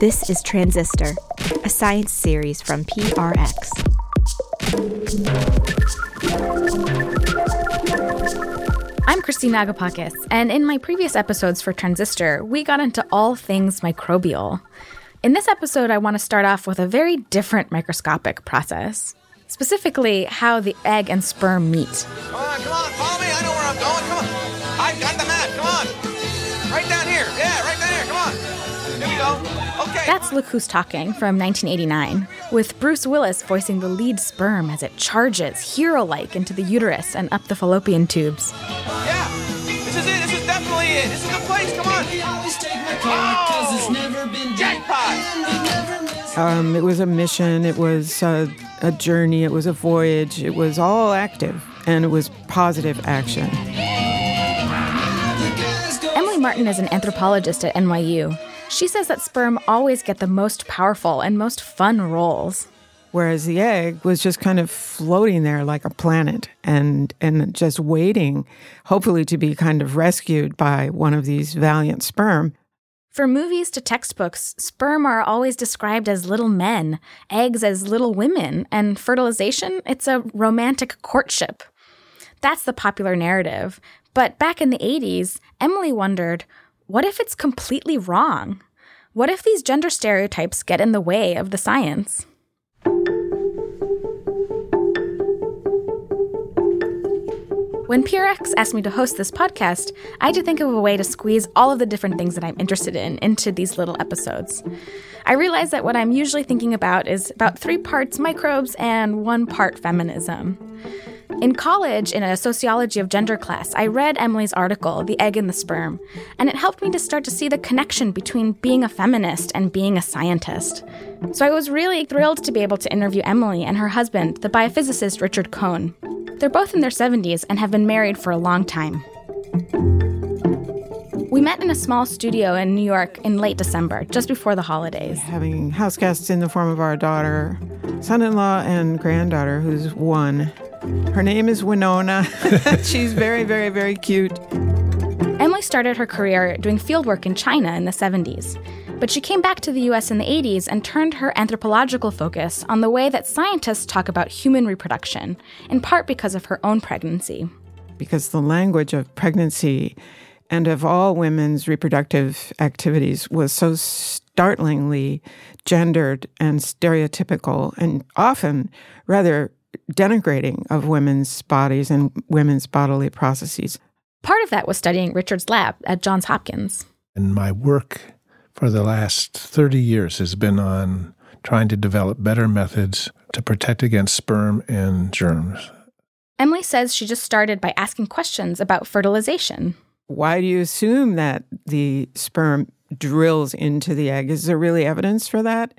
This is Transistor, a science series from PRX. I'm Christina Agapakis, and in my previous episodes for Transistor, we got into all things microbial. In this episode, I want to start off with a very different microscopic process, specifically how the egg and sperm meet. Come on, come on, follow me. I know where I'm going. Come on. I've got the map. Okay. That's Look Who's Talking from 1989, with Bruce Willis voicing the lead sperm as it charges, hero like, into the uterus and up the fallopian tubes. Yeah. This is it. This is definitely it. This is the place. Come on. Oh, jackpot. Um, it was a mission, it was a, a journey, it was a voyage, it was all active, and it was positive action. Emily Martin is an anthropologist at NYU. She says that sperm always get the most powerful and most fun roles. Whereas the egg was just kind of floating there like a planet and, and just waiting, hopefully, to be kind of rescued by one of these valiant sperm. For movies to textbooks, sperm are always described as little men, eggs as little women, and fertilization, it's a romantic courtship. That's the popular narrative. But back in the 80s, Emily wondered what if it's completely wrong? What if these gender stereotypes get in the way of the science? When PRX asked me to host this podcast, I had to think of a way to squeeze all of the different things that I'm interested in into these little episodes. I realized that what I'm usually thinking about is about three parts microbes and one part feminism. In college, in a sociology of gender class, I read Emily's article, The Egg and the Sperm, and it helped me to start to see the connection between being a feminist and being a scientist. So I was really thrilled to be able to interview Emily and her husband, the biophysicist Richard Cone. They're both in their 70s and have been married for a long time. We met in a small studio in New York in late December, just before the holidays. Having house guests in the form of our daughter, son in law, and granddaughter, who's one. Her name is Winona. She's very, very, very cute. Emily started her career doing fieldwork in China in the 70s. But she came back to the US in the 80s and turned her anthropological focus on the way that scientists talk about human reproduction, in part because of her own pregnancy. Because the language of pregnancy and of all women's reproductive activities was so startlingly gendered and stereotypical and often rather denigrating of women's bodies and women's bodily processes. Part of that was studying Richard's lab at Johns Hopkins. And my work for the last 30 years has been on trying to develop better methods to protect against sperm and germs. Emily says she just started by asking questions about fertilization. Why do you assume that the sperm drills into the egg? Is there really evidence for that?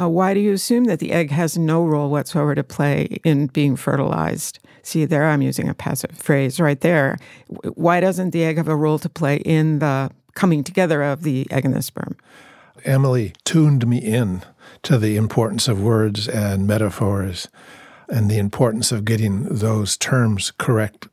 Uh, why do you assume that the egg has no role whatsoever to play in being fertilized? See, there I'm using a passive phrase right there. Why doesn't the egg have a role to play in the coming together of the egg and the sperm? Emily tuned me in to the importance of words and metaphors and the importance of getting those terms correct.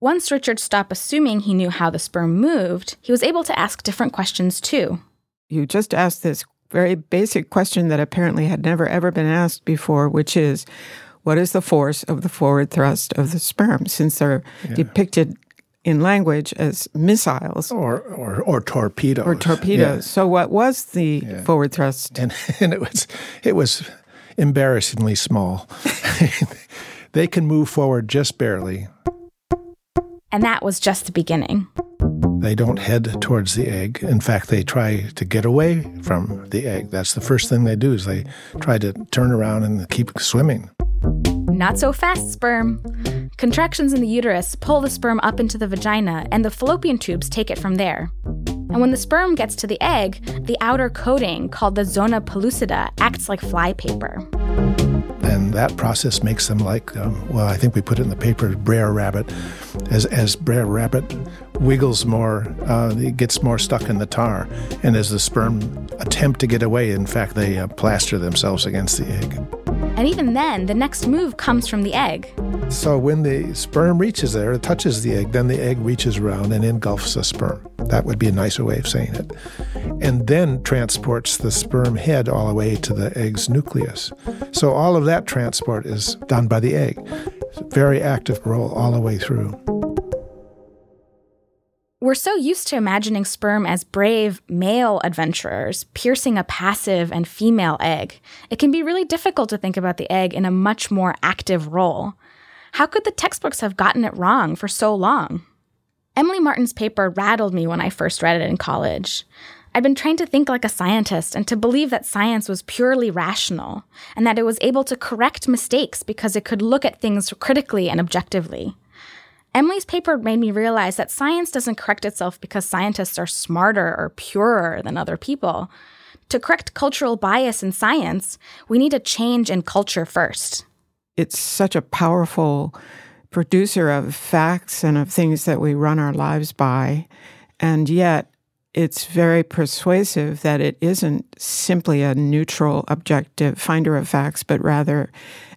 Once Richard stopped assuming he knew how the sperm moved, he was able to ask different questions too. You just asked this very basic question that apparently had never ever been asked before, which is what is the force of the forward thrust of the sperm since they're yeah. depicted in language as missiles or or, or torpedoes or torpedoes. Yeah. So what was the yeah. forward thrust? And, and it was it was embarrassingly small. they can move forward just barely. And that was just the beginning. They don't head towards the egg. In fact, they try to get away from the egg. That's the first thing they do is they try to turn around and keep swimming. Not so fast, sperm. Contractions in the uterus pull the sperm up into the vagina, and the fallopian tubes take it from there. And when the sperm gets to the egg, the outer coating, called the zona pellucida, acts like flypaper. And that process makes them like, um, well, I think we put it in the paper, Brer Rabbit. As, as Brer Rabbit wiggles more, uh, it gets more stuck in the tar. And as the sperm attempt to get away, in fact, they uh, plaster themselves against the egg. And even then, the next move comes from the egg. So when the sperm reaches there, it touches the egg, then the egg reaches around and engulfs the sperm. That would be a nicer way of saying it. And then transports the sperm head all the way to the egg's nucleus. So all of that transport is done by the egg. Very active role all the way through. We're so used to imagining sperm as brave male adventurers piercing a passive and female egg. It can be really difficult to think about the egg in a much more active role. How could the textbooks have gotten it wrong for so long? Emily Martin's paper rattled me when I first read it in college. I'd been trained to think like a scientist and to believe that science was purely rational, and that it was able to correct mistakes because it could look at things critically and objectively. Emily's paper made me realize that science doesn't correct itself because scientists are smarter or purer than other people. To correct cultural bias in science, we need a change in culture first. It's such a powerful producer of facts and of things that we run our lives by. And yet, it's very persuasive that it isn't simply a neutral, objective finder of facts, but rather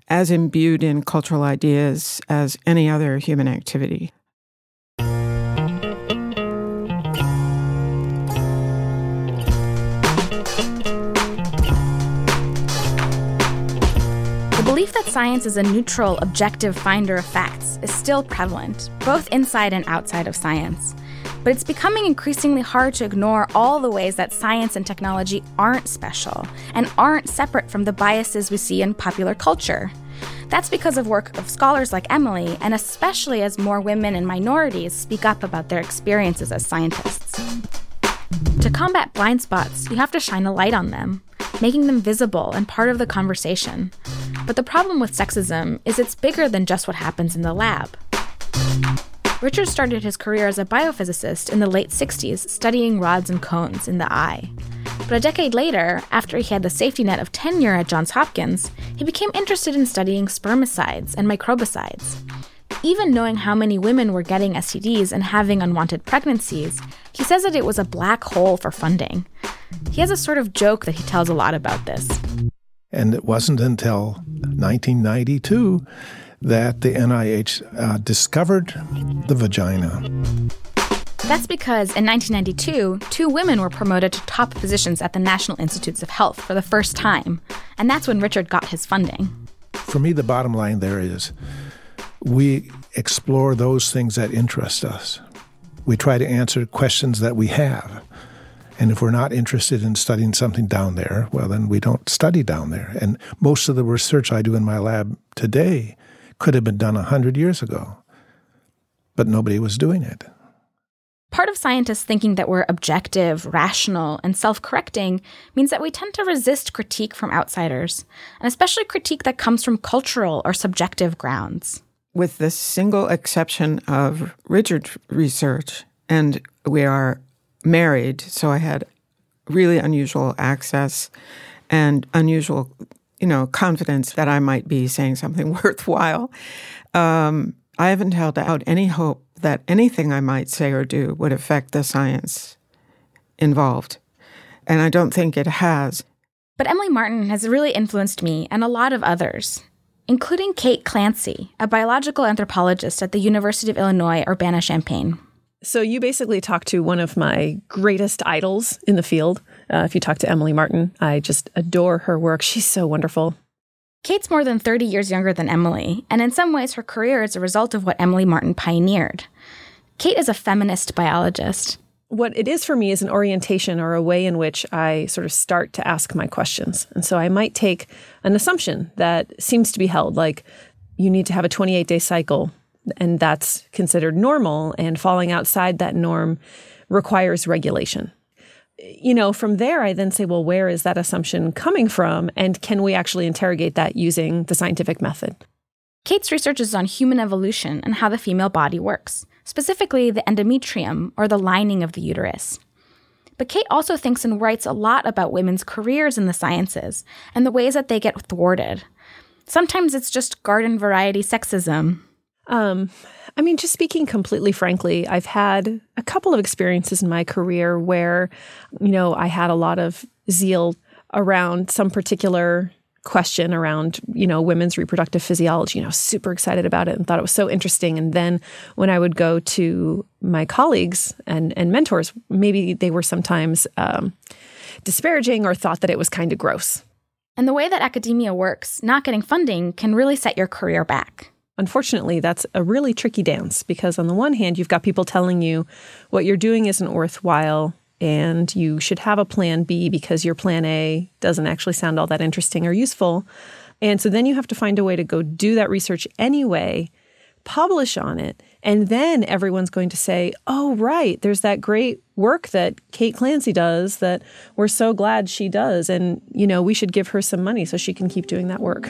as imbued in cultural ideas as any other human activity. The belief that science is a neutral, objective finder of facts is still prevalent, both inside and outside of science. But it's becoming increasingly hard to ignore all the ways that science and technology aren't special and aren't separate from the biases we see in popular culture. That's because of work of scholars like Emily, and especially as more women and minorities speak up about their experiences as scientists. To combat blind spots, you have to shine a light on them, making them visible and part of the conversation. But the problem with sexism is it's bigger than just what happens in the lab. Richard started his career as a biophysicist in the late 60s, studying rods and cones in the eye. But a decade later, after he had the safety net of tenure at Johns Hopkins, he became interested in studying spermicides and microbicides. Even knowing how many women were getting STDs and having unwanted pregnancies, he says that it was a black hole for funding. He has a sort of joke that he tells a lot about this. And it wasn't until 1992 that the NIH uh, discovered the vagina. That's because in 1992, two women were promoted to top positions at the National Institutes of Health for the first time, and that's when Richard got his funding. For me, the bottom line there is we explore those things that interest us. We try to answer questions that we have. And if we're not interested in studying something down there, well, then we don't study down there. And most of the research I do in my lab today could have been done 100 years ago, but nobody was doing it. Part of scientists thinking that we're objective, rational, and self correcting means that we tend to resist critique from outsiders, and especially critique that comes from cultural or subjective grounds. With the single exception of Richard's research, and we are married, so I had really unusual access and unusual you know, confidence that I might be saying something worthwhile. Um, I haven't held out any hope that anything I might say or do would affect the science involved. And I don't think it has. But Emily Martin has really influenced me and a lot of others, including Kate Clancy, a biological anthropologist at the University of Illinois Urbana Champaign. So, you basically talked to one of my greatest idols in the field. Uh, if you talk to Emily Martin, I just adore her work. She's so wonderful. Kate's more than 30 years younger than Emily, and in some ways, her career is a result of what Emily Martin pioneered. Kate is a feminist biologist. What it is for me is an orientation or a way in which I sort of start to ask my questions. And so I might take an assumption that seems to be held, like you need to have a 28 day cycle, and that's considered normal, and falling outside that norm requires regulation you know, from there, I then say, well, where is that assumption coming from? And can we actually interrogate that using the scientific method? Kate's research is on human evolution and how the female body works, specifically the endometrium, or the lining of the uterus. But Kate also thinks and writes a lot about women's careers in the sciences and the ways that they get thwarted. Sometimes it's just garden variety sexism. Um, I mean, just speaking completely frankly, I've had a couple of experiences in my career where, you know, I had a lot of zeal around some particular question around, you know, women's reproductive physiology. You know, super excited about it and thought it was so interesting. And then when I would go to my colleagues and, and mentors, maybe they were sometimes um, disparaging or thought that it was kind of gross. And the way that academia works, not getting funding can really set your career back. Unfortunately, that's a really tricky dance because, on the one hand, you've got people telling you what you're doing isn't worthwhile and you should have a plan B because your plan A doesn't actually sound all that interesting or useful. And so then you have to find a way to go do that research anyway, publish on it, and then everyone's going to say, oh, right, there's that great work that Kate Clancy does that we're so glad she does. And, you know, we should give her some money so she can keep doing that work.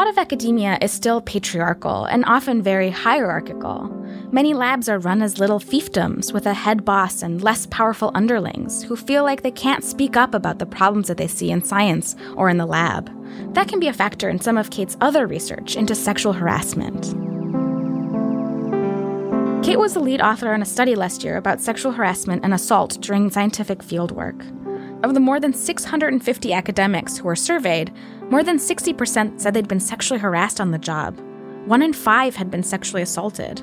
Lot of academia is still patriarchal and often very hierarchical. Many labs are run as little fiefdoms with a head boss and less powerful underlings who feel like they can't speak up about the problems that they see in science or in the lab. That can be a factor in some of Kate's other research into sexual harassment. Kate was the lead author on a study last year about sexual harassment and assault during scientific fieldwork. Of the more than 650 academics who were surveyed, more than 60% said they'd been sexually harassed on the job. One in five had been sexually assaulted.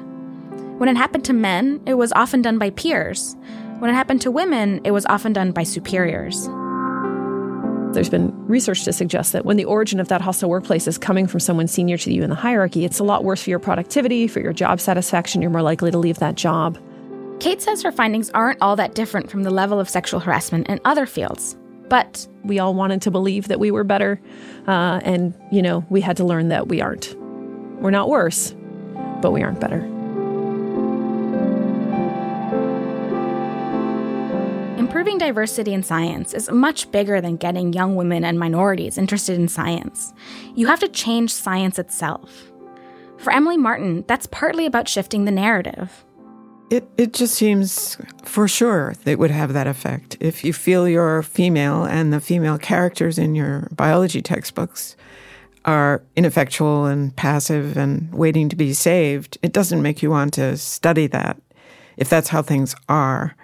When it happened to men, it was often done by peers. When it happened to women, it was often done by superiors. There's been research to suggest that when the origin of that hostile workplace is coming from someone senior to you in the hierarchy, it's a lot worse for your productivity, for your job satisfaction. You're more likely to leave that job. Kate says her findings aren't all that different from the level of sexual harassment in other fields. But we all wanted to believe that we were better. Uh, and, you know, we had to learn that we aren't. We're not worse, but we aren't better. Improving diversity in science is much bigger than getting young women and minorities interested in science. You have to change science itself. For Emily Martin, that's partly about shifting the narrative. It it just seems for sure that would have that effect. If you feel you're female and the female characters in your biology textbooks are ineffectual and passive and waiting to be saved, it doesn't make you want to study that if that's how things are.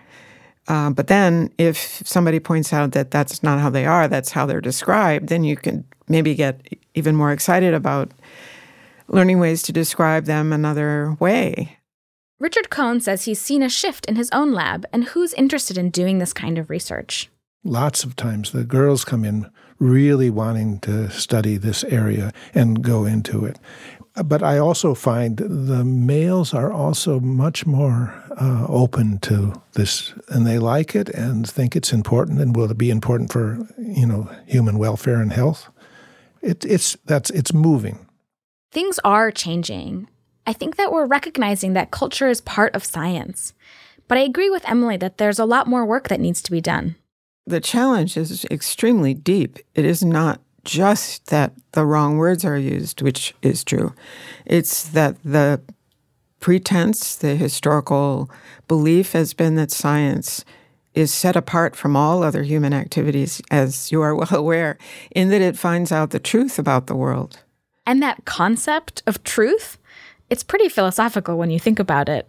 Uh, but then, if somebody points out that that's not how they are, that's how they're described, then you can maybe get even more excited about learning ways to describe them another way. Richard Cone says he's seen a shift in his own lab and who's interested in doing this kind of research. Lots of times the girls come in really wanting to study this area and go into it. But I also find the males are also much more uh, open to this, and they like it and think it's important and will it be important for you know human welfare and health. It, it's that's it's moving. Things are changing. I think that we're recognizing that culture is part of science. But I agree with Emily that there's a lot more work that needs to be done. The challenge is extremely deep. It is not just that the wrong words are used, which is true. It's that the pretense, the historical belief has been that science is set apart from all other human activities, as you are well aware, in that it finds out the truth about the world. And that concept of truth it's pretty philosophical when you think about it.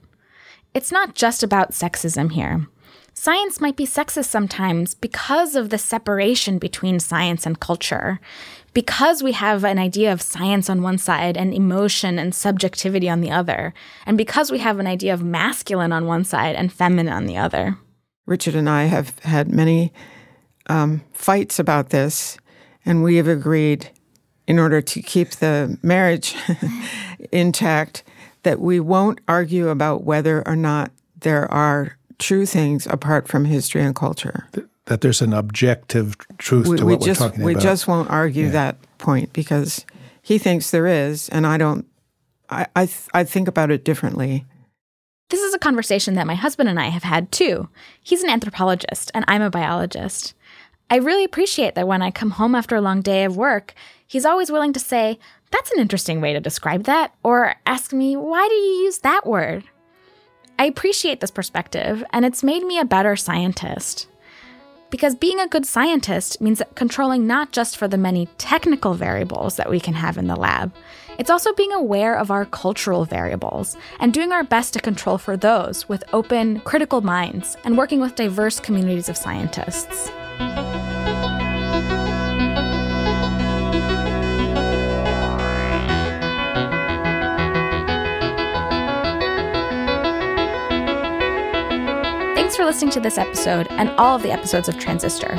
It's not just about sexism here. Science might be sexist sometimes because of the separation between science and culture. Because we have an idea of science on one side and emotion and subjectivity on the other. And because we have an idea of masculine on one side and feminine on the other. Richard and I have had many um, fights about this, and we have agreed in order to keep the marriage intact that we won't argue about whether or not there are true things apart from history and culture. That there's an objective truth we, to we what just, we're talking we about. We just won't argue Yeah. that point because he thinks there is, and I don't. I I, th- I think about it differently. This is a conversation that my husband and I have had too. He's an anthropologist, and I'm a biologist. I really appreciate that when I come home after a long day of work, he's always willing to say, That's an interesting way to describe that, or ask me, Why do you use that word? I appreciate this perspective, and it's made me a better scientist. Because being a good scientist means controlling not just for the many technical variables that we can have in the lab, It's also being aware of our cultural variables and doing our best to control for those with open, critical minds and working with diverse communities of scientists. Thanks for listening to this episode and all of the episodes of Transistor.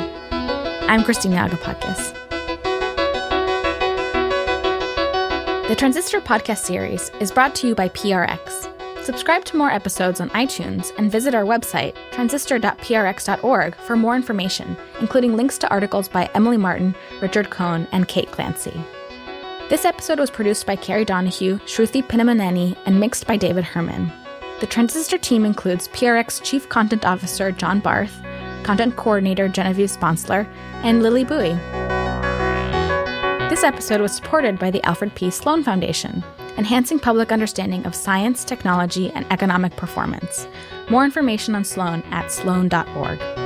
I'm Christina Agapakis. The Transistor podcast series is brought to you by PRX. Subscribe to more episodes on iTunes and visit our website, transistor.prx.org, for more information, including links to articles by Emily Martin, Richard Cone, and Kate Clancy. This episode was produced by Kerry Donahue, Sruthi Pinnamaneni, and mixed by David Herman. The Transistor team includes PRX Chief Content Officer John Barth, Content Coordinator Genevieve Sponsler, and Lily Bowie. This episode was supported by the Alfred P. Sloan Foundation, enhancing public understanding of science, technology, and economic performance. More information on Sloan at sloan.org.